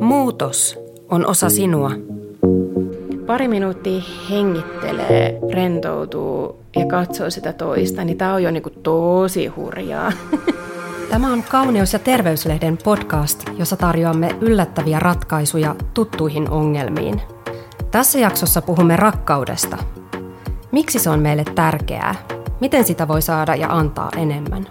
Muutos on osa sinua. Pari minuuttia hengittelee, rentoutuu ja katsoo sitä toista, niin tämä on jo niinku tosi hurjaa. Tämä on Kauneus- ja terveyslehden podcast, jossa tarjoamme yllättäviä ratkaisuja tuttuihin ongelmiin. Tässä jaksossa puhumme rakkaudesta. Miksi se on meille tärkeää? Miten sitä voi saada ja antaa enemmän?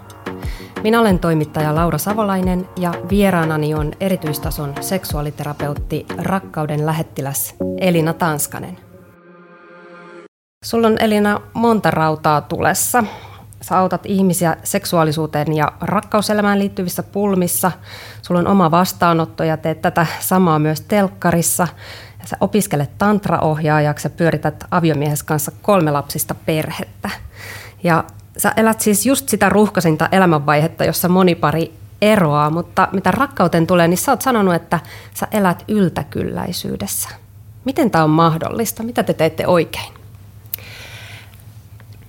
Minä olen toimittaja Laura Savolainen ja vieraanani on erityistason seksuaaliterapeutti rakkauden lähettiläs Elina Tanskanen. Sulla on Elina monta rautaa tulessa. Sä autat ihmisiä seksuaalisuuteen ja rakkauselämään liittyvissä pulmissa. Sulla on oma vastaanotto ja teet tätä samaa myös telkkarissa. Sä opiskelet tantraohjaajaksi ja pyörität aviomiehes kanssa kolme lapsista perhettä. Ja sä elät siis just sitä ruuhkaisinta elämänvaihetta, jossa moni pari eroaa, mutta mitä rakkauteen tulee, niin sä oot sanonut, että sä elät yltäkylläisyydessä. Miten tämä on mahdollista? Mitä te teette oikein?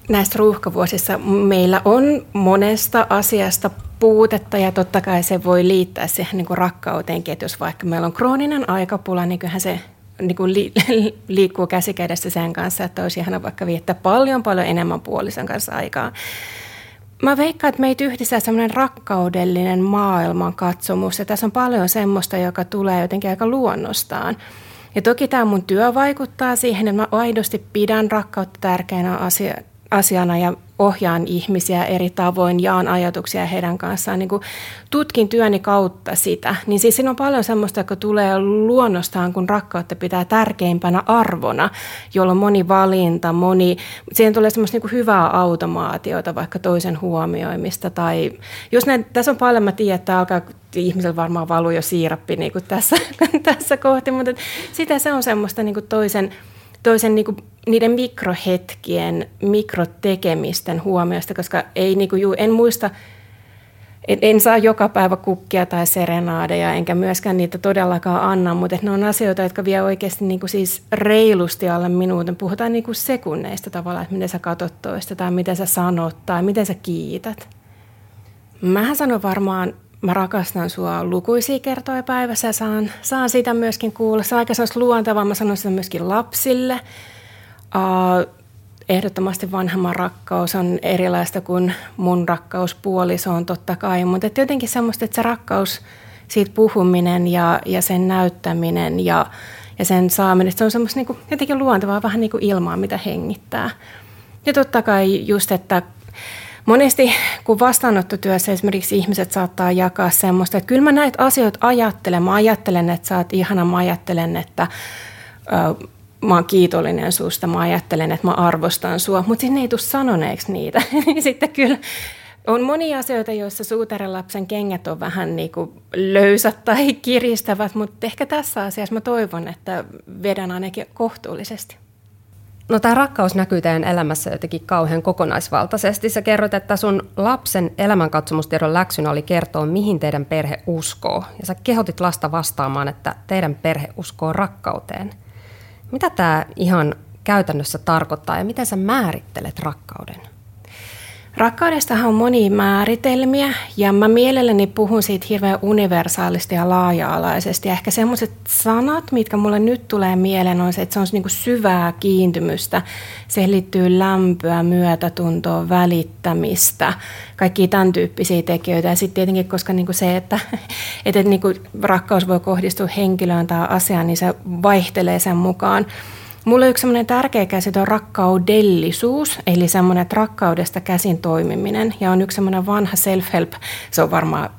Näissä ruuhkavuosissa meillä on monesta asiasta puutetta ja totta kai se voi liittää siihen niin kuin rakkauteenkin, että jos vaikka meillä on krooninen aikapula, niin kyllähän se niin kuin li, liikkuu käsikädessä sen kanssa, että olisi ihana vaikka viettää paljon paljon enemmän puolison kanssa aikaa. Mä veikkaan, että meitä yhdistää semmoinen rakkaudellinen maailmankatsomus ja tässä on paljon semmoista, joka tulee jotenkin aika luonnostaan. Ja toki tämä mun työ vaikuttaa siihen, että mä aidosti pidän rakkautta tärkeänä asia, asiana ja ohjaan ihmisiä eri tavoin, jaan ajatuksia heidän kanssaan, niin kuin tutkin työni kautta sitä, niin siis siinä on paljon semmoista, joka tulee luonnostaan, kun rakkautta pitää tärkeimpänä arvona, jolloin moni valinta, moni, siihen tulee semmoista niin kuin hyvää automaatiota, vaikka toisen huomioimista, tai jos näin, tässä on paljon, mä tiedän, että alkaa ihmisellä varmaan valuu jo siirappi niin kuin tässä, tässä kohti, mutta sitä se on semmoista niin kuin toisen, toisen niin kuin niiden mikrohetkien, mikrotekemisten huomioista, koska ei, niin kuin, juu, en muista, en, en saa joka päivä kukkia tai serenaadeja, enkä myöskään niitä todellakaan anna, mutta ne on asioita, jotka vie oikeasti niin kuin siis reilusti alle minuutin. Puhutaan niin kuin sekunneista tavallaan, että miten sä katot toista tai miten sä sanot tai miten sä kiität. Mähän sanon varmaan mä rakastan sua lukuisia kertoja päivässä ja saan, saan sitä myöskin kuulla. Se on aika luontevaa, mä sanon sitä myöskin lapsille. Uh, ehdottomasti vanhemman rakkaus on erilaista kuin mun rakkaus puolisoon totta kai, mutta jotenkin semmoista, että se rakkaus, siitä puhuminen ja, ja sen näyttäminen ja, ja sen saaminen, se on semmoista niin jotenkin luontevaa, vähän niin kuin ilmaa, mitä hengittää. Ja totta kai just, että Monesti kun vastaanottotyössä esimerkiksi ihmiset saattaa jakaa semmoista, että kyllä mä näitä asioita ajattelen. Mä ajattelen, että sä oot ihana, mä ajattelen, että ö, mä oon kiitollinen susta, mä ajattelen, että mä arvostan sua, mutta sitten ei tule sanoneeksi niitä. sitten kyllä on monia asioita, joissa suutarelapsen kengät on vähän niin kuin löysät tai kiristävät, mutta ehkä tässä asiassa mä toivon, että vedän ainakin kohtuullisesti. No tämä rakkaus näkyy teidän elämässä jotenkin kauhean kokonaisvaltaisesti. Sä kerroit, että sun lapsen elämänkatsomustiedon läksynä oli kertoa, mihin teidän perhe uskoo. Ja sä kehotit lasta vastaamaan, että teidän perhe uskoo rakkauteen. Mitä tämä ihan käytännössä tarkoittaa ja miten sä määrittelet rakkauden? Rakkaudestahan on monia määritelmiä ja mä mielelläni puhun siitä hirveän universaalisti ja laaja-alaisesti. Ja ehkä semmoiset sanat, mitkä mulle nyt tulee mieleen, on se, että se on niinku syvää kiintymystä. Se liittyy lämpöä, myötätuntoa, välittämistä, kaikki tämän tyyppisiä tekijöitä. Ja sitten tietenkin, koska niinku se, että, että niinku rakkaus voi kohdistua henkilöön tai asiaan, niin se vaihtelee sen mukaan. Mulle yksi semmoinen tärkeä käsite on rakkaudellisuus, eli semmoinen, että rakkaudesta käsin toimiminen. Ja on yksi semmoinen vanha self-help, se on varmaan,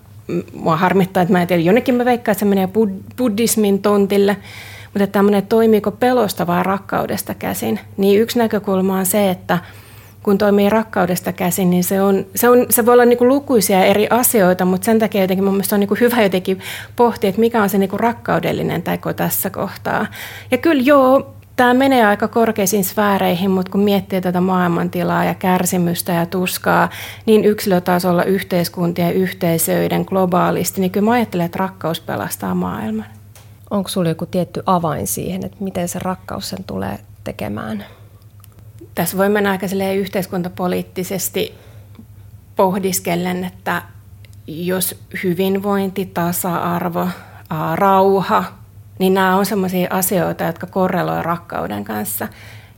mua harmittaa, että mä en tiedä, jonnekin mä veikkaan, että se menee buddhismin tontille, mutta että tämmöinen, että toimiiko pelosta vai rakkaudesta käsin, niin yksi näkökulma on se, että kun toimii rakkaudesta käsin, niin se, on, se, on, se voi olla niin kuin lukuisia eri asioita, mutta sen takia jotenkin mun mielestä on niin kuin hyvä jotenkin pohtia, että mikä on se niin kuin rakkaudellinen taiko tässä kohtaa. Ja kyllä joo, tämä menee aika korkeisiin sfääreihin, mutta kun miettii tätä maailmantilaa ja kärsimystä ja tuskaa niin yksilötasolla yhteiskuntien yhteisöiden globaalisti, niin kyllä mä ajattelen, että rakkaus pelastaa maailman. Onko sinulla joku tietty avain siihen, että miten se rakkaus sen tulee tekemään? Tässä voi mennä aika yhteiskuntapoliittisesti pohdiskellen, että jos hyvinvointi, tasa-arvo, rauha, niin nämä on sellaisia asioita, jotka korreloivat rakkauden kanssa.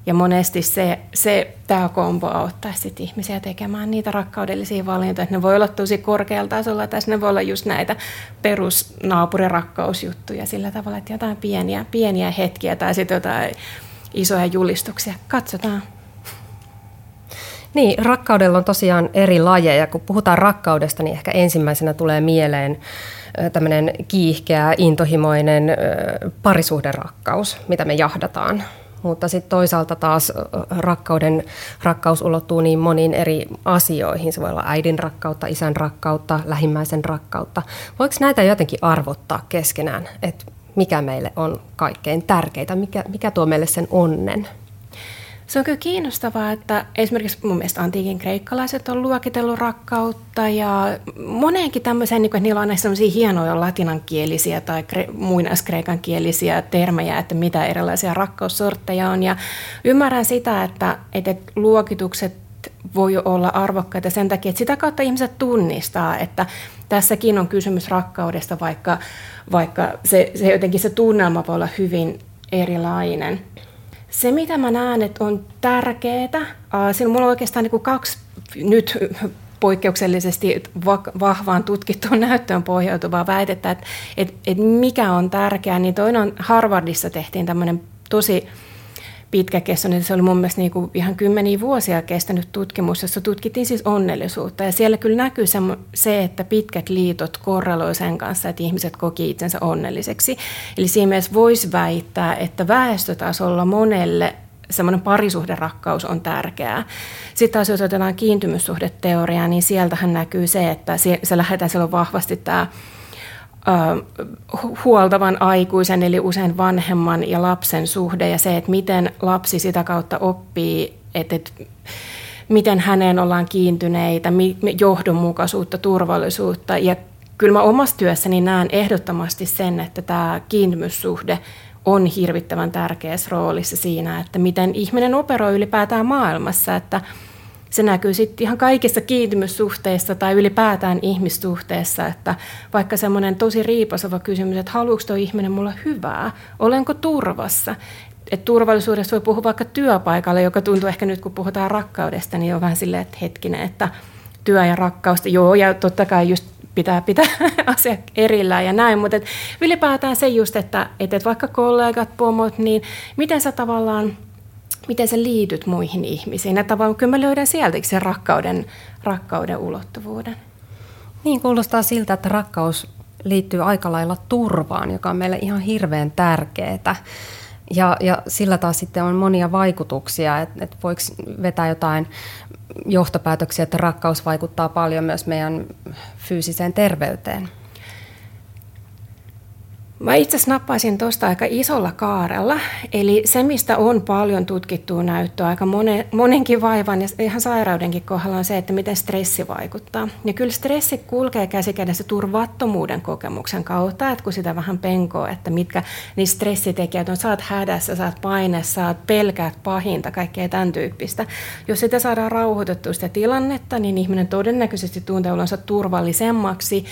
Ja monesti se, se tämä kombo auttaa sit ihmisiä tekemään niitä rakkaudellisia valintoja. Ne voi olla tosi korkealla tasolla, tai ne voi olla just näitä perusnaapurirakkausjuttuja sillä tavalla, että jotain pieniä, pieniä hetkiä tai sitten jotain isoja julistuksia. Katsotaan. Niin, rakkaudella on tosiaan eri lajeja. Kun puhutaan rakkaudesta, niin ehkä ensimmäisenä tulee mieleen tämmöinen kiihkeä, intohimoinen parisuhderakkaus, mitä me jahdataan. Mutta sitten toisaalta taas rakkauden, rakkaus ulottuu niin moniin eri asioihin. Se voi olla äidin rakkautta, isän rakkautta, lähimmäisen rakkautta. Voiko näitä jotenkin arvottaa keskenään, että mikä meille on kaikkein tärkeintä, mikä, mikä tuo meille sen onnen? Se on kyllä kiinnostavaa, että esimerkiksi mun mielestä antiikin kreikkalaiset on luokitellut rakkautta ja moneenkin tämmöiseen, niin että niillä on näissä sellaisia hienoja latinankielisiä tai kre, muinaiskreikankielisiä termejä, että mitä erilaisia rakkaussortteja on. Ja ymmärrän sitä, että, että luokitukset voi olla arvokkaita sen takia, että sitä kautta ihmiset tunnistaa, että tässäkin on kysymys rakkaudesta, vaikka, vaikka se, se jotenkin se tunnelma voi olla hyvin erilainen. Se, mitä mä näen, että on tärkeää, siinä mulla on oikeastaan niin kaksi nyt poikkeuksellisesti vahvaan tutkittuun näyttöön pohjautuvaa väitettä, että, että, että mikä on tärkeää, niin toinen on Harvardissa tehtiin tämmöinen tosi pitkäkestoinen. Se oli mun mielestä niin kuin ihan kymmeniä vuosia kestänyt tutkimus, jossa tutkittiin siis onnellisuutta. Ja siellä kyllä näkyy se, että pitkät liitot korreloi sen kanssa, että ihmiset koki itsensä onnelliseksi. Eli siinä mielessä voisi väittää, että väestötasolla monelle semmoinen parisuhderakkaus on tärkeää. Sitten taas jos otetaan kiintymyssuhdeteoriaa, niin sieltähän näkyy se, että se lähdetään silloin vahvasti tämä huoltavan aikuisen, eli usein vanhemman ja lapsen suhde ja se, että miten lapsi sitä kautta oppii, että, että miten häneen ollaan kiintyneitä, johdonmukaisuutta, turvallisuutta. Ja kyllä mä omassa työssäni näen ehdottomasti sen, että tämä kiintymyssuhde on hirvittävän tärkeässä roolissa siinä, että miten ihminen operoi ylipäätään maailmassa, että – se näkyy sitten ihan kaikissa kiintymyssuhteissa tai ylipäätään ihmissuhteessa, että vaikka semmoinen tosi riipasava kysymys, että haluatko tuo ihminen mulla hyvää, olenko turvassa, että turvallisuudessa voi puhua vaikka työpaikalla, joka tuntuu ehkä nyt, kun puhutaan rakkaudesta, niin on vähän silleen, että hetkinen, että työ ja rakkausta, joo, ja totta kai just pitää pitää asiat erillään ja näin, mutta et ylipäätään se just, että, että vaikka kollegat, pomot, niin miten sä tavallaan miten sä liityt muihin ihmisiin. Että tavallaan kyllä mä löydän sieltäkin sen rakkauden, rakkauden ulottuvuuden. Niin, kuulostaa siltä, että rakkaus liittyy aika lailla turvaan, joka on meille ihan hirveän tärkeää. Ja, ja sillä taas sitten on monia vaikutuksia, että et voiko vetää jotain johtopäätöksiä, että rakkaus vaikuttaa paljon myös meidän fyysiseen terveyteen. Mä itse nappaisin tuosta aika isolla kaarella. Eli se, mistä on paljon tutkittua näyttöä aika monen, monenkin vaivan ja ihan sairaudenkin kohdalla on se, että miten stressi vaikuttaa. Ja kyllä stressi kulkee käsikädessä turvattomuuden kokemuksen kautta, että kun sitä vähän penkoo, että mitkä niin stressitekijät on, saat hädässä, saat paineessa, saat pelkäät pahinta, kaikkea tämän tyyppistä. Jos sitä saadaan rauhoitettua sitä tilannetta, niin ihminen todennäköisesti tuntee olonsa turvallisemmaksi,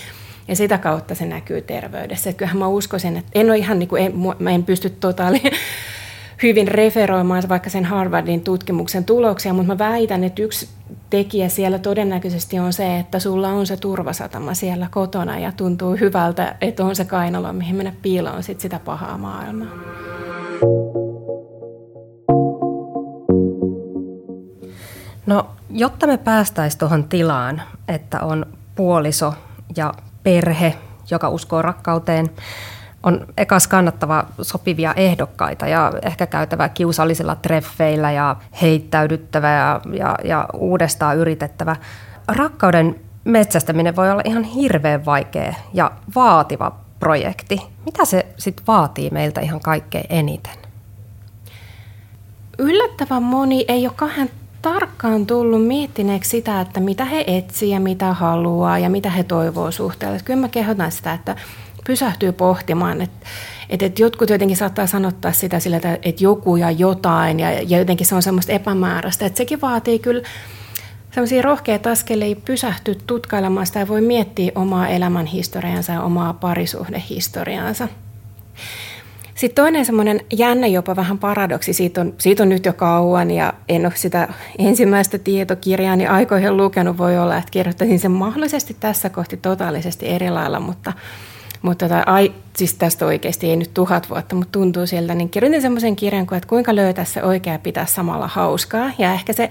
ja sitä kautta se näkyy terveydessä. Että kyllähän mä uskoisin, että en ole ihan niin kuin, en, mä en pysty totaali hyvin referoimaan vaikka sen Harvardin tutkimuksen tuloksia, mutta mä väitän, että yksi tekijä siellä todennäköisesti on se, että sulla on se turvasatama siellä kotona ja tuntuu hyvältä, että on se kainalo, mihin mennä piiloon sit sitä pahaa maailmaa. No, jotta me päästäisiin tuohon tilaan, että on puoliso ja perhe, joka uskoo rakkauteen, on ekas kannattava sopivia ehdokkaita ja ehkä käytävä kiusallisilla treffeillä ja heittäydyttävä ja, ja, ja uudestaan yritettävä. Rakkauden metsästäminen voi olla ihan hirveän vaikea ja vaativa projekti. Mitä se sitten vaatii meiltä ihan kaikkein eniten? Yllättävän moni ei ole kahden tarkkaan tullut miettineeksi sitä, että mitä he etsii ja mitä haluaa ja mitä he toivoo suhteelle. Kyllä mä kehotan sitä, että pysähtyy pohtimaan, että, että, että jotkut jotenkin saattaa sanottaa sitä sillä, että joku ja jotain ja, ja jotenkin se on semmoista epämääräistä, että sekin vaatii kyllä sellaisia rohkeita askeleita pysähtyä tutkailemaan sitä ja voi miettiä omaa elämän historiansa ja omaa parisuhdehistoriaansa. Sitten toinen semmoinen jännä jopa vähän paradoksi, siitä on, siitä on nyt jo kauan ja en ole sitä ensimmäistä tietokirjaa niin aikoihin lukenut. Voi olla, että kirjoittaisin sen mahdollisesti tässä kohti totaalisesti eri lailla, mutta, mutta tota, ai, siis tästä oikeasti ei nyt tuhat vuotta, mutta tuntuu siltä, niin kirjoitin semmoisen kirjan kuin, että kuinka löytää se oikea pitää samalla hauskaa. Ja ehkä se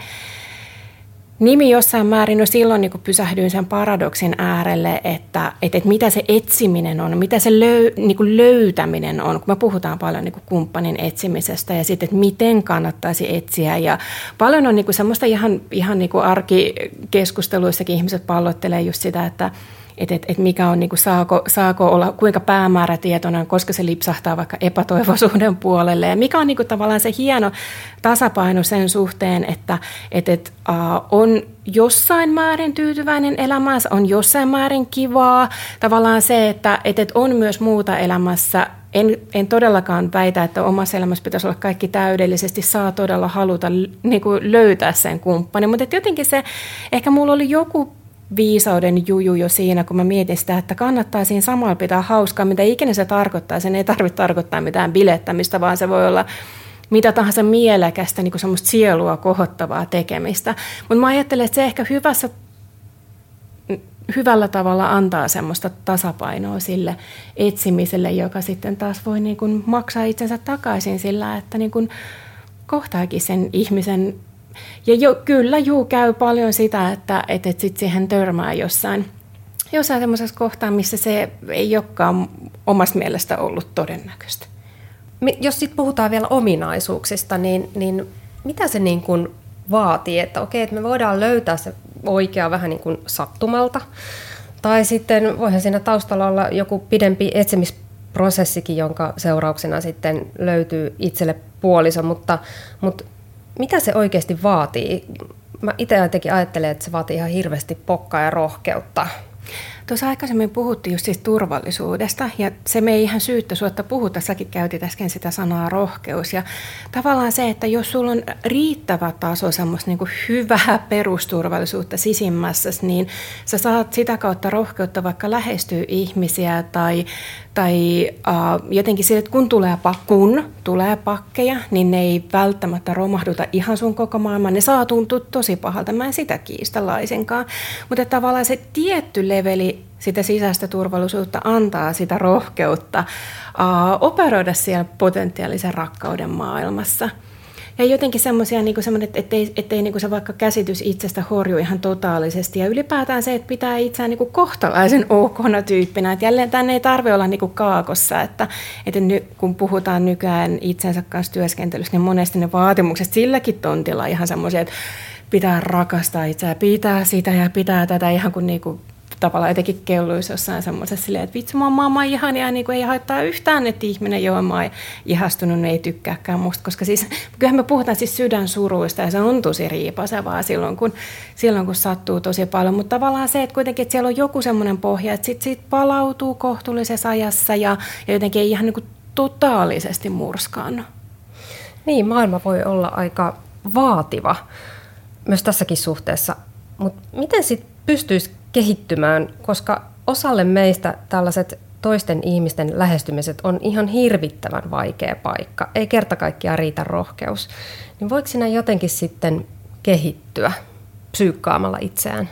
nimi jossain määrin, no silloin niin pysähdyin sen paradoksin äärelle, että, että, että mitä se etsiminen on, mitä se löy, niin löytäminen on, kun me puhutaan paljon niin kumppanin etsimisestä ja sitten, että miten kannattaisi etsiä. Ja paljon on niin semmoista ihan, ihan niin arkikeskusteluissakin ihmiset pallottelee just sitä, että, että et, et mikä on, niin kuin, saako, saako olla kuinka päämäärätietoinen, koska se lipsahtaa vaikka epätoivoisuuden puolelle. Ja mikä on niin kuin, tavallaan se hieno tasapaino sen suhteen, että et, et, uh, on jossain määrin tyytyväinen elämässä, on jossain määrin kivaa. Tavallaan se, että et, et on myös muuta elämässä, en, en todellakaan väitä, että omassa elämässä pitäisi olla kaikki täydellisesti, saa todella haluta niin löytää sen kumppanin, mutta jotenkin se, ehkä mulla oli joku viisauden juju jo siinä, kun mä mietin sitä, että kannattaa siinä samalla pitää hauskaa, mitä ikinä se tarkoittaa. Sen ei tarvitse tarkoittaa mitään bilettämistä, vaan se voi olla mitä tahansa mielekästä, niin kuin semmoista sielua kohottavaa tekemistä. Mutta mä ajattelen, että se ehkä hyvässä, hyvällä tavalla antaa semmoista tasapainoa sille etsimiselle, joka sitten taas voi niin kuin maksaa itsensä takaisin sillä, että niin kuin kohtaakin sen ihmisen ja jo, kyllä juu käy paljon sitä, että, että, että sit siihen törmää jossain, jossain semmoisessa kohtaa, missä se ei olekaan omasta mielestä ollut todennäköistä. Jos sitten puhutaan vielä ominaisuuksista, niin, niin mitä se niin kuin vaatii? Että okei, että me voidaan löytää se oikea vähän niin kuin sattumalta, tai sitten voihan siinä taustalla olla joku pidempi etsimisprosessikin, jonka seurauksena sitten löytyy itselle puoliso, mutta, mutta mitä se oikeasti vaatii? Mä itse jotenkin ajattelen, että se vaatii ihan hirveästi pokkaa ja rohkeutta. Tuossa aikaisemmin puhuttiin just siis turvallisuudesta, ja se me ei ihan syyttä suotta puhuta, säkin käytit äsken sitä sanaa rohkeus. Ja tavallaan se, että jos sulla on riittävä taso semmoista niin hyvää perusturvallisuutta sisimmässä, niin sä saat sitä kautta rohkeutta vaikka lähestyä ihmisiä tai, tai uh, jotenkin sille, että kun tulee, kun tulee pakkeja, niin ne ei välttämättä romahduta ihan sun koko maailman. Ne saa tuntua tosi pahalta, mä en sitä kiistä laisinkaan. Mutta tavallaan se tietty leveli sitä sisäistä turvallisuutta antaa sitä rohkeutta uh, operoida siellä potentiaalisen rakkauden maailmassa – ja jotenkin semmoisia, niin että ettei, ettei niin se vaikka käsitys itsestä horju ihan totaalisesti. Ja ylipäätään se, että pitää itseään niin kohtalaisen okona tyyppinä. Että jälleen tänne ei tarvitse olla niin kaakossa. Että, että nyt, kun puhutaan nykyään itsensä kanssa työskentelystä, niin monesti ne vaatimukset silläkin tontilla ihan semmoisia, että pitää rakastaa itseään, pitää sitä ja pitää tätä ihan kuin, niin kuin tavallaan jotenkin kelluisi jossain semmoisessa silleen, että vitsi, mä oon maailman ihania, niin kuin ei haittaa yhtään, että ihminen, johon mä oon ihastunut, ei tykkääkään musta, koska siis, kyllähän me puhutaan siis sydän suruista ja se on tosi riipasevaa silloin, kun, silloin, kun sattuu tosi paljon, mutta tavallaan se, että kuitenkin, että siellä on joku semmoinen pohja, että sitten sit palautuu kohtuullisessa ajassa ja, ja jotenkin ei ihan niin kuin totaalisesti murskaannu. Niin, maailma voi olla aika vaativa myös tässäkin suhteessa, mutta miten sitten pystyisi kehittymään, koska osalle meistä tällaiset toisten ihmisten lähestymiset on ihan hirvittävän vaikea paikka. Ei kerta kaikkiaan riitä rohkeus. Niin voiko sinä jotenkin sitten kehittyä psyykkaamalla itseään?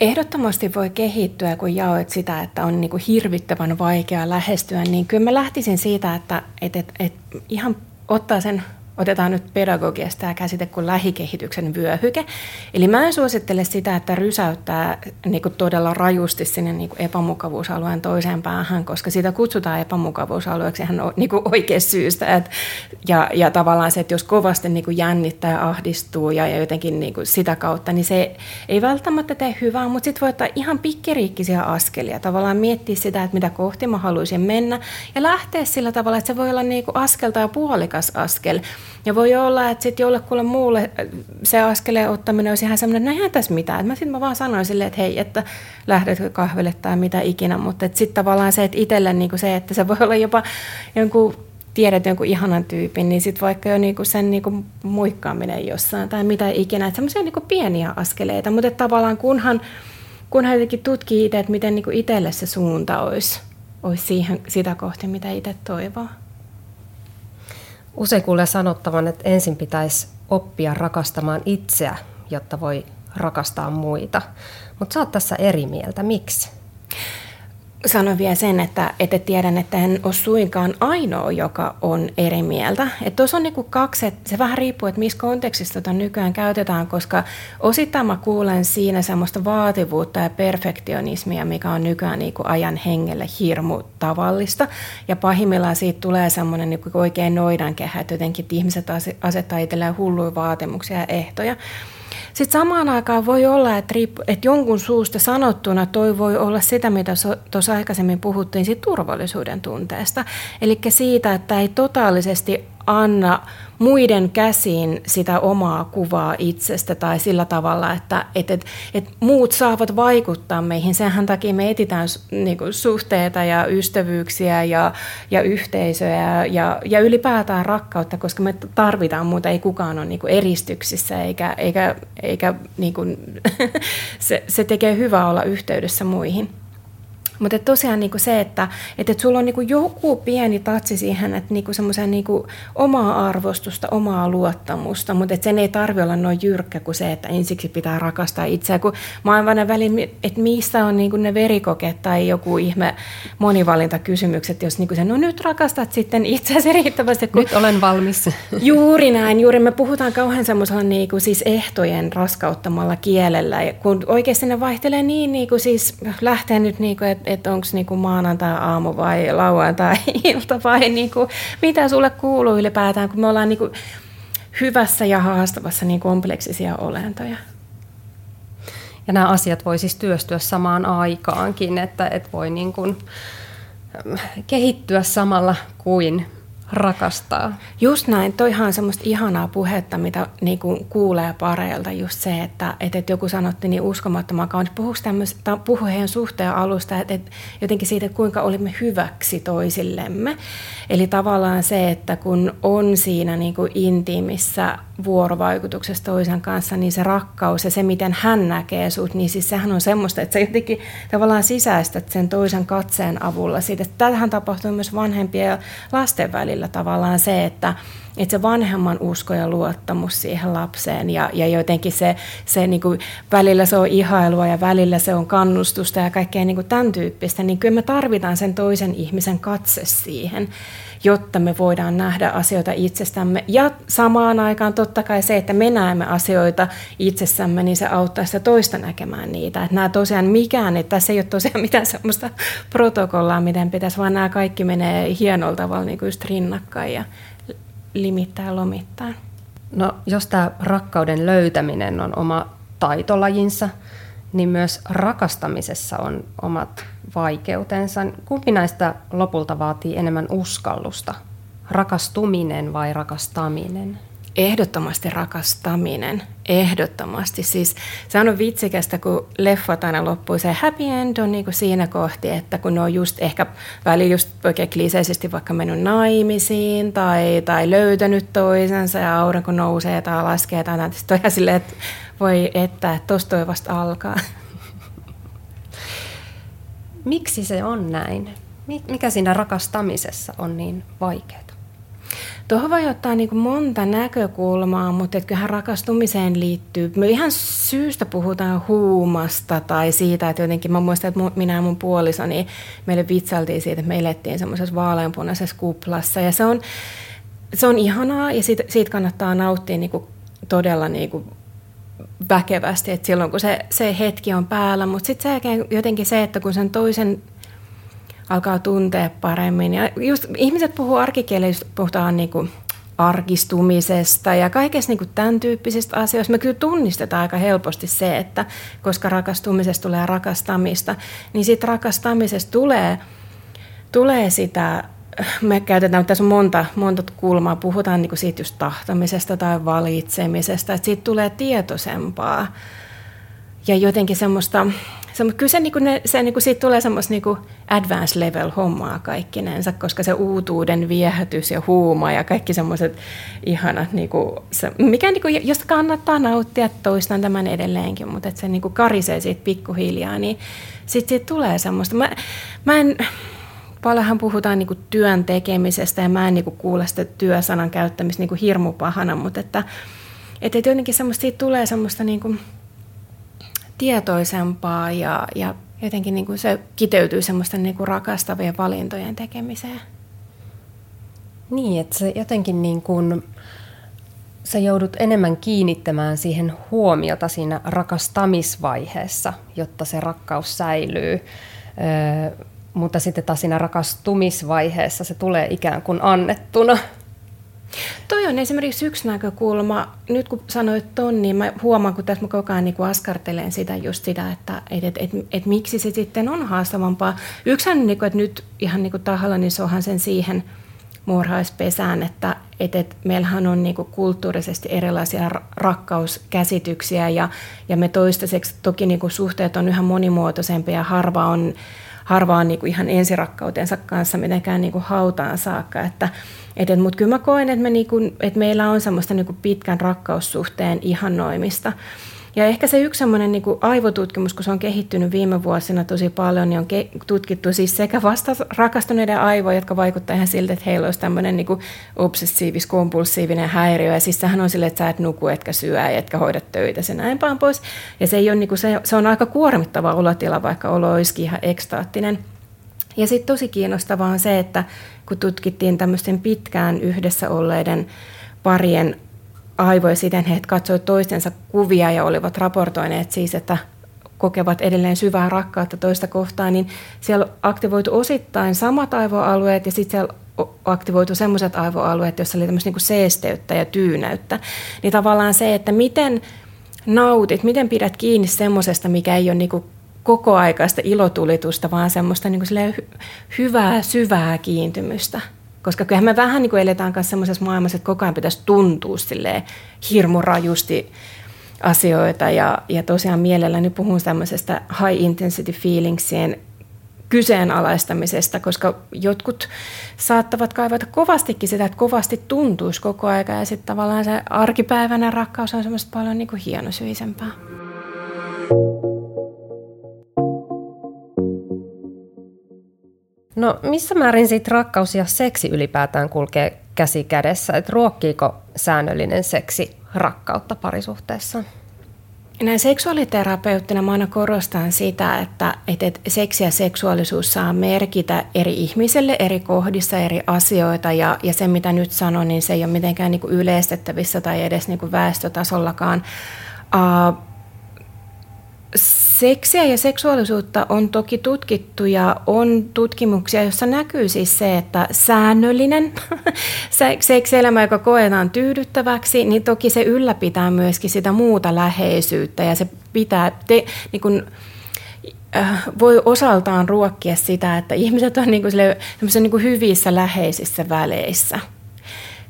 Ehdottomasti voi kehittyä, kun jaoit sitä, että on niin kuin hirvittävän vaikea lähestyä, niin kyllä mä lähtisin siitä, että että että että ihan ottaa sen otetaan nyt pedagogiasta tämä käsite kuin lähikehityksen vyöhyke. Eli mä en suosittele sitä, että rysäyttää niin kuin todella rajusti sinne niin kuin epämukavuusalueen toiseen päähän, koska sitä kutsutaan epämukavuusalueeksi ihan niin kuin oikeasta syystä. Et, ja, ja tavallaan se, että jos kovasti niin kuin jännittää ja ahdistuu ja, ja jotenkin niin kuin sitä kautta, niin se ei välttämättä tee hyvää, mutta sitten voi ottaa ihan pikkiriikkisiä askelia. Tavallaan miettiä sitä, että mitä kohti mä haluaisin mennä ja lähteä sillä tavalla, että se voi olla niin kuin askelta ja puolikas askel. Ja voi olla, että sitten jollekulle muulle se askeleen ottaminen olisi ihan semmoinen, no eihän tässä mitään. Että mä sitten mä vaan sanoin silleen, että hei, että lähdetkö kahville tai mitä ikinä. Mutta sitten tavallaan se, että itselle niin se, että se voi olla jopa jonkun tiedät jonkun ihanan tyypin, niin sitten vaikka jo niinku sen niinku muikkaaminen jossain tai mitä ikinä. Että semmoisia niinku pieniä askeleita, mutta tavallaan kunhan, kunhan jotenkin tutkii itse, että miten niinku itselle se suunta olisi, olisi siihen, sitä kohti, mitä itse toivoo. Usein kuulee sanottavan, että ensin pitäisi oppia rakastamaan itseä, jotta voi rakastaa muita. Mutta sä oot tässä eri mieltä. Miksi? Sanon vielä sen, että, että tiedän, että en ole suinkaan ainoa, joka on eri mieltä. Että tuossa on niinku kaksi, että se vähän riippuu, että missä kontekstissa tota nykyään käytetään, koska osittain mä kuulen siinä semmoista vaativuutta ja perfektionismia, mikä on nykyään niinku ajan hengelle hirmu tavallista. Ja pahimmillaan siitä tulee semmoinen niinku oikein noidankehä, että jotenkin että ihmiset asettaa itselleen hulluja vaatimuksia ja ehtoja. Sitten samaan aikaan voi olla, että, riippu, että jonkun suusta sanottuna toi voi olla sitä, mitä tuossa aikaisemmin puhuttiin, siitä turvallisuuden tunteesta. Eli siitä, että ei totaalisesti anna muiden käsiin sitä omaa kuvaa itsestä tai sillä tavalla, että et, et, et muut saavat vaikuttaa meihin. Senhän takia me etitään niin kuin, suhteita ja ystävyyksiä ja, ja yhteisöjä ja, ja ylipäätään rakkautta, koska me tarvitaan muuta. Ei kukaan ole niin kuin, eristyksissä eikä, eikä, eikä niin kuin, se, se tekee hyvää olla yhteydessä muihin. Mutta tosiaan niinku se, että et, et sulla on niinku joku pieni tatsi siihen, että niinku semmoisen niinku omaa arvostusta, omaa luottamusta, mutta sen ei tarvi olla noin jyrkkä kuin se, että ensiksi pitää rakastaa itseä. Kun mä oon aina välin, että mistä on niinku ne verikokeet tai joku ihme monivalintakysymykset, jos niinku se, no nyt rakastat sitten itseäsi riittävästi. Kun, nyt olen valmis. Juuri näin, juuri me puhutaan kauhean semmoisella niinku siis ehtojen raskauttamalla kielellä, kun oikeasti ne vaihtelee niin, niinku siis lähtee nyt, niinku, että että onko niinku maanantai-aamu vai lauantai-ilta vai niinku, mitä sulle kuuluu ylipäätään, kun me ollaan niinku hyvässä ja haastavassa niin kompleksisia olentoja. Ja nämä asiat voi siis työstyä samaan aikaankin, että, että voi niin kuin kehittyä samalla kuin rakastaa. Just näin. Toihan on semmoista ihanaa puhetta, mitä niin kuin kuulee pareilta. Just se, että, että joku sanotti niin uskomattoman kauan. Puhu heidän suhteen alusta, että, että jotenkin siitä, että kuinka olimme hyväksi toisillemme. Eli tavallaan se, että kun on siinä niin kuin intiimissä vuorovaikutuksessa toisen kanssa, niin se rakkaus ja se, miten hän näkee sut, niin siis sehän on semmoista, että sä jotenkin tavallaan sisäistät sen toisen katseen avulla. Siitä, että tämähän tapahtuu myös vanhempien ja lasten välillä tavallaan se, että, että se vanhemman usko ja luottamus siihen lapseen ja, ja jotenkin se, se niin kuin, välillä se on ihailua ja välillä se on kannustusta ja kaikkea niin kuin tämän tyyppistä, niin kyllä me tarvitaan sen toisen ihmisen katse siihen jotta me voidaan nähdä asioita itsestämme. Ja samaan aikaan totta kai se, että me näemme asioita itsessämme, niin se auttaa sitä toista näkemään niitä. Että nämä tosiaan mikään, että tässä ei ole tosiaan mitään sellaista protokollaa, miten pitäisi, vaan nämä kaikki menee hienolla tavalla niin kuin just rinnakkain ja limittää lomittaa. No jos tämä rakkauden löytäminen on oma taitolajinsa, niin myös rakastamisessa on omat vaikeutensa. Kumpi näistä lopulta vaatii enemmän uskallusta? Rakastuminen vai rakastaminen? Ehdottomasti rakastaminen. Ehdottomasti. Siis se on vitsikästä, kun leffat aina loppuu. Se happy end on niin kuin siinä kohti, että kun ne on just ehkä välillä just oikein kliseisesti vaikka mennyt naimisiin tai, tai löytänyt toisensa ja aurinko nousee tai laskee tai näin. Sitten on ihan silleen, että voi että, tuosta vasta alkaa. Miksi se on näin? Mikä siinä rakastamisessa on niin vaikeaa? Tuohon voi ottaa niin monta näkökulmaa, mutta että kyllähän rakastumiseen liittyy. Me ihan syystä puhutaan huumasta tai siitä, että jotenkin mä muistan, että minä ja mun puolisoni, meille vitsailtiin siitä, että me elettiin semmoisessa vaaleanpunaisessa kuplassa. Ja se on, se on ihanaa ja siitä, siitä kannattaa nauttia niin todella niin kuin väkevästi, että silloin kun se, se hetki on päällä, mutta sitten se jotenkin se, että kun sen toisen alkaa tuntea paremmin. Ja just ihmiset puhuu arkikielellä, puhutaan niin kuin arkistumisesta ja kaikesta niin kuin tämän tyyppisistä asioista. Me kyllä tunnistetaan aika helposti se, että koska rakastumisesta tulee rakastamista, niin siitä rakastamisesta tulee, tulee sitä me käytetään, tässä on monta, monta kulmaa, puhutaan niin kuin siitä just tahtamisesta tai valitsemisesta, että siitä tulee tietoisempaa ja jotenkin semmoista, se, mutta kyllä se, niin kuin ne, se niin kuin siitä tulee semmoista niin advanced level hommaa kaikkinensa, koska se uutuuden viehätys ja huuma ja kaikki semmoiset ihanat, niin kuin, se, mikä niin kuin, josta kannattaa nauttia, toistan tämän edelleenkin, mutta että se niin kuin karisee siitä pikkuhiljaa, niin sitten siitä tulee semmoista. Mä, mä en, paljonhan puhutaan niin kuin työn tekemisestä ja mä en niin kuin kuule sitä työsanan käyttämistä niin kuin hirmu pahana, mutta että, että jotenkin semmoista, siitä tulee semmoista niin kuin tietoisempaa ja, ja jotenkin niin kuin se kiteytyy semmoista niin kuin rakastavien valintojen tekemiseen. Niin, että se jotenkin niin kuin, sä joudut enemmän kiinnittämään siihen huomiota siinä rakastamisvaiheessa, jotta se rakkaus säilyy. Öö, mutta sitten taas siinä rakastumisvaiheessa se tulee ikään kuin annettuna. Toi on esimerkiksi yksi näkökulma. Nyt kun sanoit ton, niin mä huomaan, kun tässä mä koko ajan niin askartelen sitä just sitä, että et, et, et, et miksi se sitten on haastavampaa. Yksihän, niin kuin, että nyt ihan niin tahalla, niin se onhan sen siihen muurhaispesään, että et, et meillähän on niin kuin kulttuurisesti erilaisia rakkauskäsityksiä ja, ja me toistaiseksi toki niin kuin suhteet on yhä monimuotoisempia ja harva on harva on niin kuin ihan ensirakkautensa kanssa mitenkään niin kuin hautaan saakka. Että, et, et, Mutta kyllä mä koen, että, me niin kuin, että meillä on semmoista niin kuin pitkän rakkaussuhteen ihannoimista. Ja ehkä se yksi semmoinen niin aivotutkimus, kun se on kehittynyt viime vuosina tosi paljon, niin on ke- tutkittu siis sekä vasta rakastuneiden aivoja, jotka vaikuttaa ihan siltä, että heillä olisi tämmöinen niin obsessiivis-kompulsiivinen häiriö. Ja siis sehän on silleen, että sä et nuku, etkä syö, etkä hoida töitä, se näin päin pois. Ja se, ei ole, niin kuin, se, se on aika kuormittava olotila, vaikka olo olisikin ihan ekstaattinen. Ja sitten tosi kiinnostavaa on se, että kun tutkittiin tämmöisten pitkään yhdessä olleiden parien aivoja siten, he katsoivat toistensa kuvia ja olivat raportoineet siis, että kokevat edelleen syvää rakkautta toista kohtaan, niin siellä aktivoitu osittain samat aivoalueet ja sitten siellä aktivoitu sellaiset aivoalueet, joissa oli tämmöistä niin seesteyttä ja tyynäyttä. Niin tavallaan se, että miten nautit, miten pidät kiinni semmoisesta, mikä ei ole niin kokoaikaista ilotulitusta, vaan semmoista niin kuin hyvää, syvää kiintymystä – koska kyllähän me vähän niin kuin eletään kanssa semmoisessa maailmassa, että koko ajan pitäisi tuntua silleen hirmurajusti asioita. Ja, ja tosiaan mielelläni puhun tämmöisestä high intensity feelingsien kyseenalaistamisesta, koska jotkut saattavat kaivata kovastikin sitä, että kovasti tuntuisi koko aika ja sitten tavallaan se arkipäiväinen rakkaus on semmoista paljon niin kuin hienosyisempää. No missä määrin sitten rakkaus ja seksi ylipäätään kulkee käsi kädessä? Et ruokkiiko säännöllinen seksi rakkautta parisuhteessa? Näin seksuaaliterapeuttina mä aina korostan sitä, että, että seksi ja seksuaalisuus saa merkitä eri ihmiselle eri kohdissa eri asioita ja, ja se mitä nyt sanon, niin se ei ole mitenkään niin kuin yleistettävissä tai edes niin kuin väestötasollakaan. Uh, Seksiä ja seksuaalisuutta on toki tutkittu ja on tutkimuksia, joissa näkyy siis se, että säännöllinen seksielämä, joka koetaan tyydyttäväksi, niin toki se ylläpitää myöskin sitä muuta läheisyyttä ja se pitää, te, niin kuin, äh, voi osaltaan ruokkia sitä, että ihmiset on niin niin hyvissä läheisissä väleissä –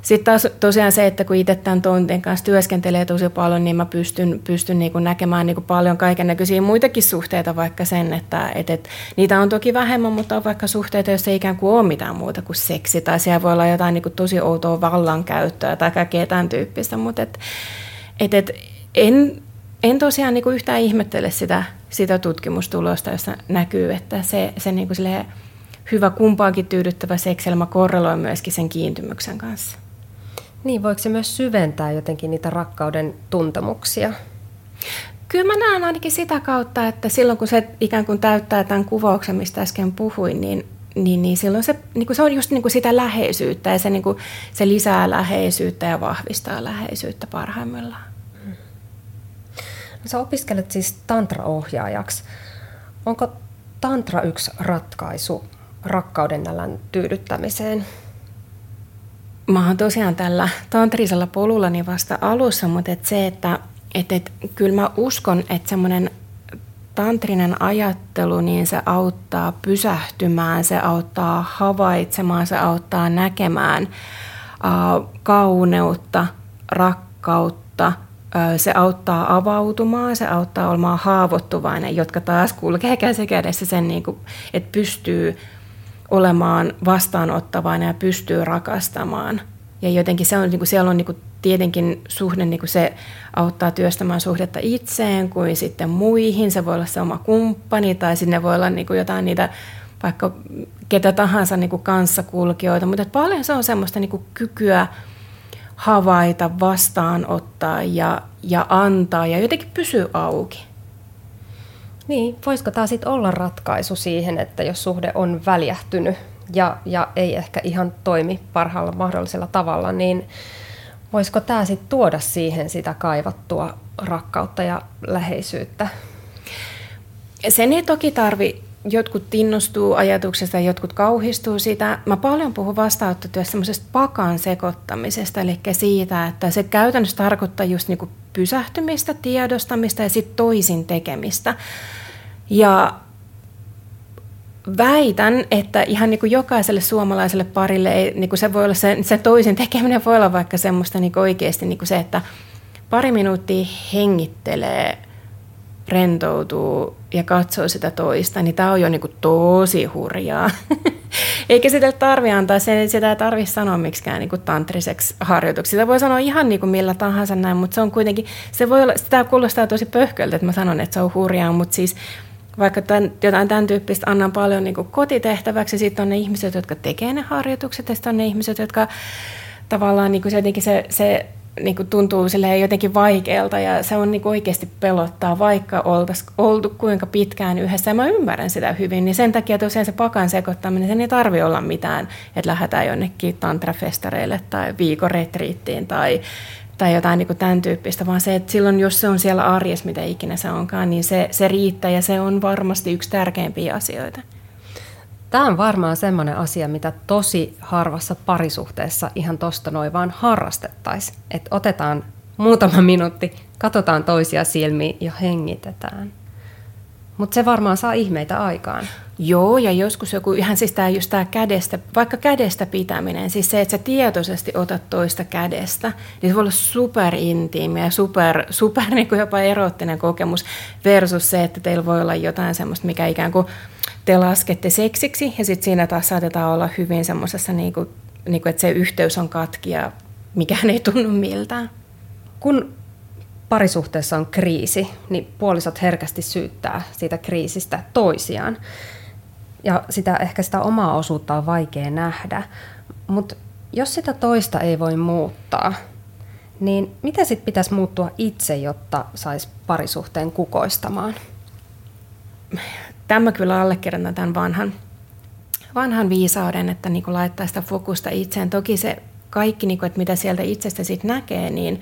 sitten taas tosiaan se, että kun itse tämän tontin kanssa työskentelee tosi paljon, niin mä pystyn, pystyn niin kuin näkemään niin kuin paljon kaiken näköisiä muitakin suhteita, vaikka sen, että et, et, niitä on toki vähemmän, mutta on vaikka suhteita, joissa ei ikään kuin ole mitään muuta kuin seksi, tai siellä voi olla jotain niin kuin tosi outoa vallankäyttöä tai kaikkea tämän tyyppistä, mutta et, et, et, en, en tosiaan niin kuin yhtään ihmettele sitä, sitä tutkimustulosta, jossa näkyy, että se, se niin kuin hyvä kumpaankin tyydyttävä sekselmä korreloi myöskin sen kiintymyksen kanssa. Niin, voiko se myös syventää jotenkin niitä rakkauden tuntemuksia? Kyllä mä näen ainakin sitä kautta, että silloin kun se ikään kuin täyttää tämän kuvauksen, mistä äsken puhuin, niin, niin, niin silloin se, niin kuin se on just niin kuin sitä läheisyyttä ja se, niin kuin, se lisää läheisyyttä ja vahvistaa läheisyyttä parhaimmillaan. No, sä opiskelet siis tantraohjaajaksi. Onko tantra yksi ratkaisu rakkauden tyydyttämiseen? Mä oon tosiaan tällä tantrisella polullani vasta alussa, mutta et se, että et, et, kyllä mä uskon, että semmoinen tantrinen ajattelu, niin se auttaa pysähtymään, se auttaa havaitsemaan, se auttaa näkemään äh, kauneutta, rakkautta, se auttaa avautumaan, se auttaa olemaan haavoittuvainen, jotka taas kulkee käsi kädessä sen, niin kuin, että pystyy olemaan vastaanottavainen ja pystyy rakastamaan. Ja jotenkin se on, niin kuin, siellä on niin kuin, tietenkin suhde, niin kuin se auttaa työstämään suhdetta itseen kuin sitten muihin. Se voi olla se oma kumppani tai sinne voi olla niin kuin jotain niitä vaikka ketä tahansa niin kuin kanssakulkijoita, mutta paljon se on semmoista niin kuin kykyä havaita, vastaanottaa ja, ja antaa ja jotenkin pysyä auki. Niin, voisiko tämä sitten olla ratkaisu siihen, että jos suhde on väljähtynyt ja, ja ei ehkä ihan toimi parhaalla mahdollisella tavalla, niin voisiko tämä sitten tuoda siihen sitä kaivattua rakkautta ja läheisyyttä? Sen ei toki tarvi jotkut innostuu ajatuksesta ja jotkut kauhistuu siitä. Mä paljon puhun vastaanottotyössä semmoisesta pakan sekoittamisesta, eli siitä, että se käytännössä tarkoittaa just niin pysähtymistä, tiedostamista ja sitten toisin tekemistä. Ja väitän, että ihan niin kuin jokaiselle suomalaiselle parille ei, niin kuin se voi olla se, se toisin tekeminen voi olla vaikka semmoista niin oikeasti niin kuin se, että pari minuuttia hengittelee rentoutuu ja katsoo sitä toista, niin tämä on jo niinku tosi hurjaa. Eikä sitä tarvi antaa, sen, sitä ei tarvitse sanoa miksikään niinku tantriseksi harjoituksi. Sitä voi sanoa ihan niinku millä tahansa näin, mutta se on kuitenkin, se voi olla, sitä kuulostaa tosi pöhköltä, että mä sanon, että se on hurjaa, mutta siis vaikka tämän, jotain tämän tyyppistä annan paljon niin kuin kotitehtäväksi, sitten on ne ihmiset, jotka tekee ne harjoitukset, ja sitten on ne ihmiset, jotka tavallaan niin kuin se, jotenkin se, se niin kuin tuntuu jotenkin vaikealta ja se on niin kuin oikeasti pelottaa, vaikka oltaisiin oltu kuinka pitkään yhdessä. Ja mä ymmärrän sitä hyvin, niin sen takia tosiaan se pakan sekoittaminen, sen ei tarvi olla mitään, että lähdetään jonnekin tantrafestareille tai viikoretriittiin tai, tai jotain niin kuin tämän tyyppistä, vaan se, että silloin jos se on siellä arjessa, mitä ikinä se onkaan, niin se, se riittää ja se on varmasti yksi tärkeimpiä asioita. Tämä on varmaan semmoinen asia, mitä tosi harvassa parisuhteessa ihan tosta noin vaan harrastettaisiin. Että otetaan muutama minuutti, katsotaan toisia silmiin ja hengitetään. Mutta se varmaan saa ihmeitä aikaan. Joo, ja joskus joku, ihan siis tämä just tämä kädestä, vaikka kädestä pitäminen, siis se, että sä tietoisesti otat toista kädestä, niin se voi olla superintiimi ja super, super niin kuin jopa erottinen kokemus versus se, että teillä voi olla jotain semmoista, mikä ikään kuin te laskette seksiksi ja sitten siinä taas saatetaan olla hyvin semmoisessa, niin kuin, niin kuin, että se yhteys on katki ja mikään ei tunnu miltään. Kun parisuhteessa on kriisi, niin puolisot herkästi syyttää siitä kriisistä toisiaan. Ja sitä, ehkä sitä omaa osuutta on vaikea nähdä. Mutta jos sitä toista ei voi muuttaa, niin mitä sitten pitäisi muuttua itse, jotta saisi parisuhteen kukoistamaan? Tämä kyllä allekirjoitan tämän vanhan, vanhan viisauden, että niin laittaa sitä fokusta itseen. Toki se kaikki, niin kuin, että mitä sieltä itsestä sitten näkee, niin,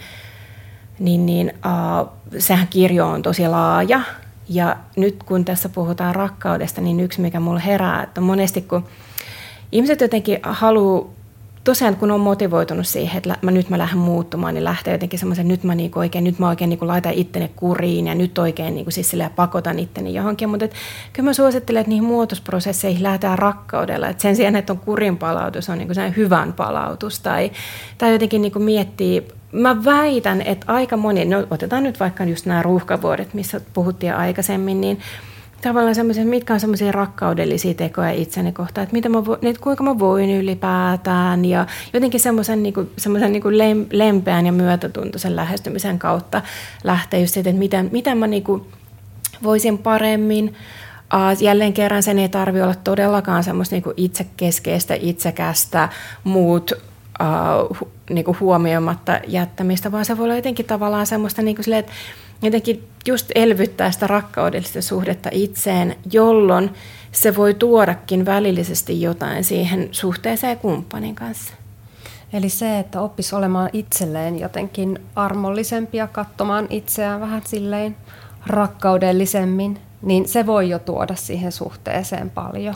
niin, niin uh, sehän kirjo on tosi laaja. Ja nyt kun tässä puhutaan rakkaudesta, niin yksi mikä mulla herää, että monesti kun ihmiset jotenkin haluaa tosiaan kun on motivoitunut siihen, että mä, nyt mä lähden muuttumaan, niin lähtee jotenkin semmoisen, nyt mä niinku oikein, nyt mä oikein niinku laitan itteni kuriin ja nyt oikein niinku siis pakotan itteni johonkin. Mutta kyllä mä suosittelen, että niihin muutosprosesseihin lähdetään rakkaudella. Et sen sijaan, että on kurin palautus, on niinku hyvän palautus tai, tai jotenkin niinku miettii Mä väitän, että aika moni, no otetaan nyt vaikka just nämä ruuhkavuodet, missä puhuttiin aikaisemmin, niin tavallaan semmoisia, mitkä on semmoisia rakkaudellisia tekoja itseni kohtaan, että, mitä mä vo, että kuinka mä voin ylipäätään ja jotenkin semmoisen, niin kuin, semmoisen niin kuin lempeän ja myötätuntoisen lähestymisen kautta lähtee just siitä, että miten, miten mä niin kuin voisin paremmin. Jälleen kerran sen ei tarvi olla todellakaan semmoista niin itsekeskeistä, itsekästä, muut uh, hu, niin kuin huomioimatta jättämistä, vaan se voi olla jotenkin tavallaan semmoista niin kuin silleen, että jotenkin just elvyttää sitä rakkaudellista suhdetta itseen, jolloin se voi tuodakin välillisesti jotain siihen suhteeseen kumppanin kanssa. Eli se, että oppis olemaan itselleen jotenkin armollisempia, katsomaan itseään vähän silleen rakkaudellisemmin, niin se voi jo tuoda siihen suhteeseen paljon.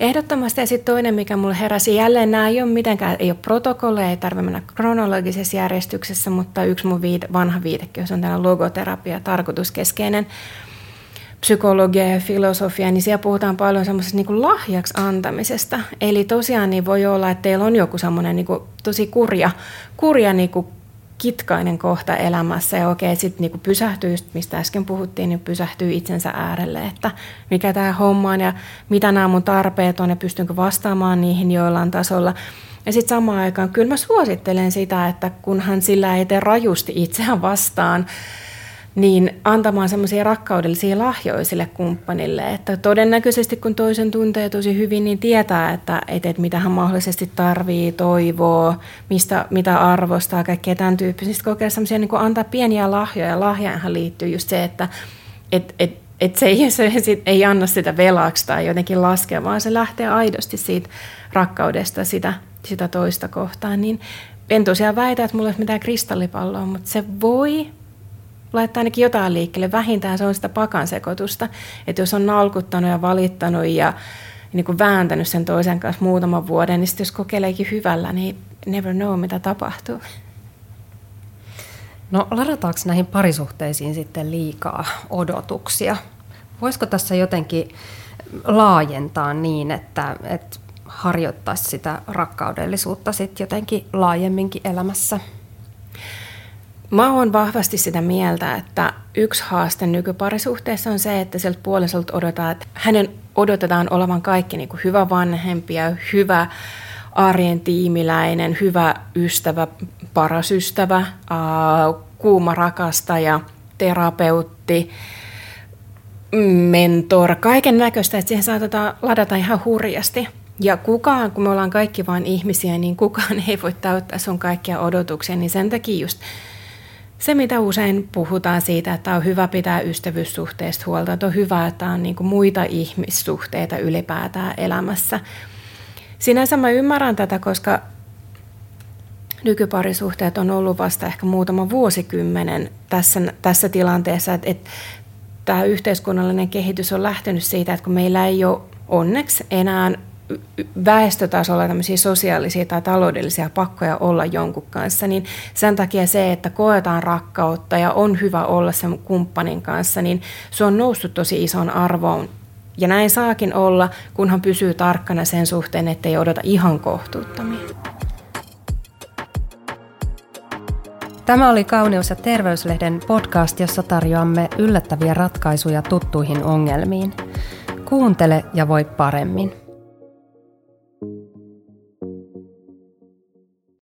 Ehdottomasti ja sitten toinen, mikä mulle heräsi, jälleen nämä ei ole mitenkään, ei ole protokolleja, ei tarvitse mennä kronologisessa järjestyksessä, mutta yksi mun viite, vanha viitekin, se on tämä logoterapia, tarkoituskeskeinen psykologia ja filosofia, niin siellä puhutaan paljon semmoisesta niin lahjaksi antamisesta. Eli tosiaan niin voi olla, että teillä on joku semmoinen niin tosi kurja, kurja niin kuin kitkainen kohta elämässä ja okei, sitten niinku pysähtyy, mistä äsken puhuttiin, niin pysähtyy itsensä äärelle, että mikä tämä homma on ja mitä nämä mun tarpeet on ja pystynkö vastaamaan niihin joillain tasolla. Ja sitten samaan aikaan kyllä mä suosittelen sitä, että kunhan sillä ei tee rajusti itseään vastaan, niin antamaan semmoisia rakkaudellisia lahjoja sille kumppanille. Että todennäköisesti kun toisen tuntee tosi hyvin, niin tietää, että, että, että mitä hän mahdollisesti tarvii, toivoo, mistä, mitä arvostaa, kaikkea tämän tyyppisistä. Kokea semmoisia niin antaa pieniä lahjoja. Lahjaahan liittyy just se, että et, et, et se, ei, se sit, ei anna sitä velaksi tai jotenkin laskea, vaan se lähtee aidosti siitä rakkaudesta sitä, sitä toista kohtaan. Niin en tosiaan väitä, että mulla ei ole mitään kristallipalloa, mutta se voi laittaa ainakin jotain liikkeelle. Vähintään se on sitä pakan sekoitusta. Että jos on nalkuttanut ja valittanut ja niin kuin vääntänyt sen toisen kanssa muutaman vuoden, niin sitten jos kokeileekin hyvällä, niin never know, mitä tapahtuu. No ladataanko näihin parisuhteisiin sitten liikaa odotuksia? Voisiko tässä jotenkin laajentaa niin, että, että harjoittaisi sitä rakkaudellisuutta sitten jotenkin laajemminkin elämässä? Mä oon vahvasti sitä mieltä, että yksi haaste nykyparisuhteessa on se, että sieltä puolisolta odotetaan, että hänen odotetaan olevan kaikki niin kuin hyvä vanhempi ja hyvä arjen tiimiläinen, hyvä ystävä, paras ystävä, kuuma rakastaja, terapeutti, mentor, kaiken näköistä, että siihen saatetaan ladata ihan hurjasti. Ja kukaan, kun me ollaan kaikki vain ihmisiä, niin kukaan ei voi täyttää sun kaikkia odotuksia, niin sen takia just se, mitä usein puhutaan siitä, että on hyvä pitää ystävyyssuhteista huolta, että on hyvä, että on niin muita ihmissuhteita ylipäätään elämässä. Sinänsä mä ymmärrän tätä, koska nykyparisuhteet on ollut vasta ehkä muutama vuosikymmenen tässä, tässä tilanteessa, että, että tämä yhteiskunnallinen kehitys on lähtenyt siitä, että kun meillä ei ole onneksi enää väestötasolla tämmöisiä sosiaalisia tai taloudellisia pakkoja olla jonkun kanssa, niin sen takia se, että koetaan rakkautta ja on hyvä olla sen kumppanin kanssa, niin se on noussut tosi ison arvoon. Ja näin saakin olla, kunhan pysyy tarkkana sen suhteen, ettei odota ihan kohtuuttomia. Tämä oli Kauneus- ja terveyslehden podcast, jossa tarjoamme yllättäviä ratkaisuja tuttuihin ongelmiin. Kuuntele ja voi paremmin.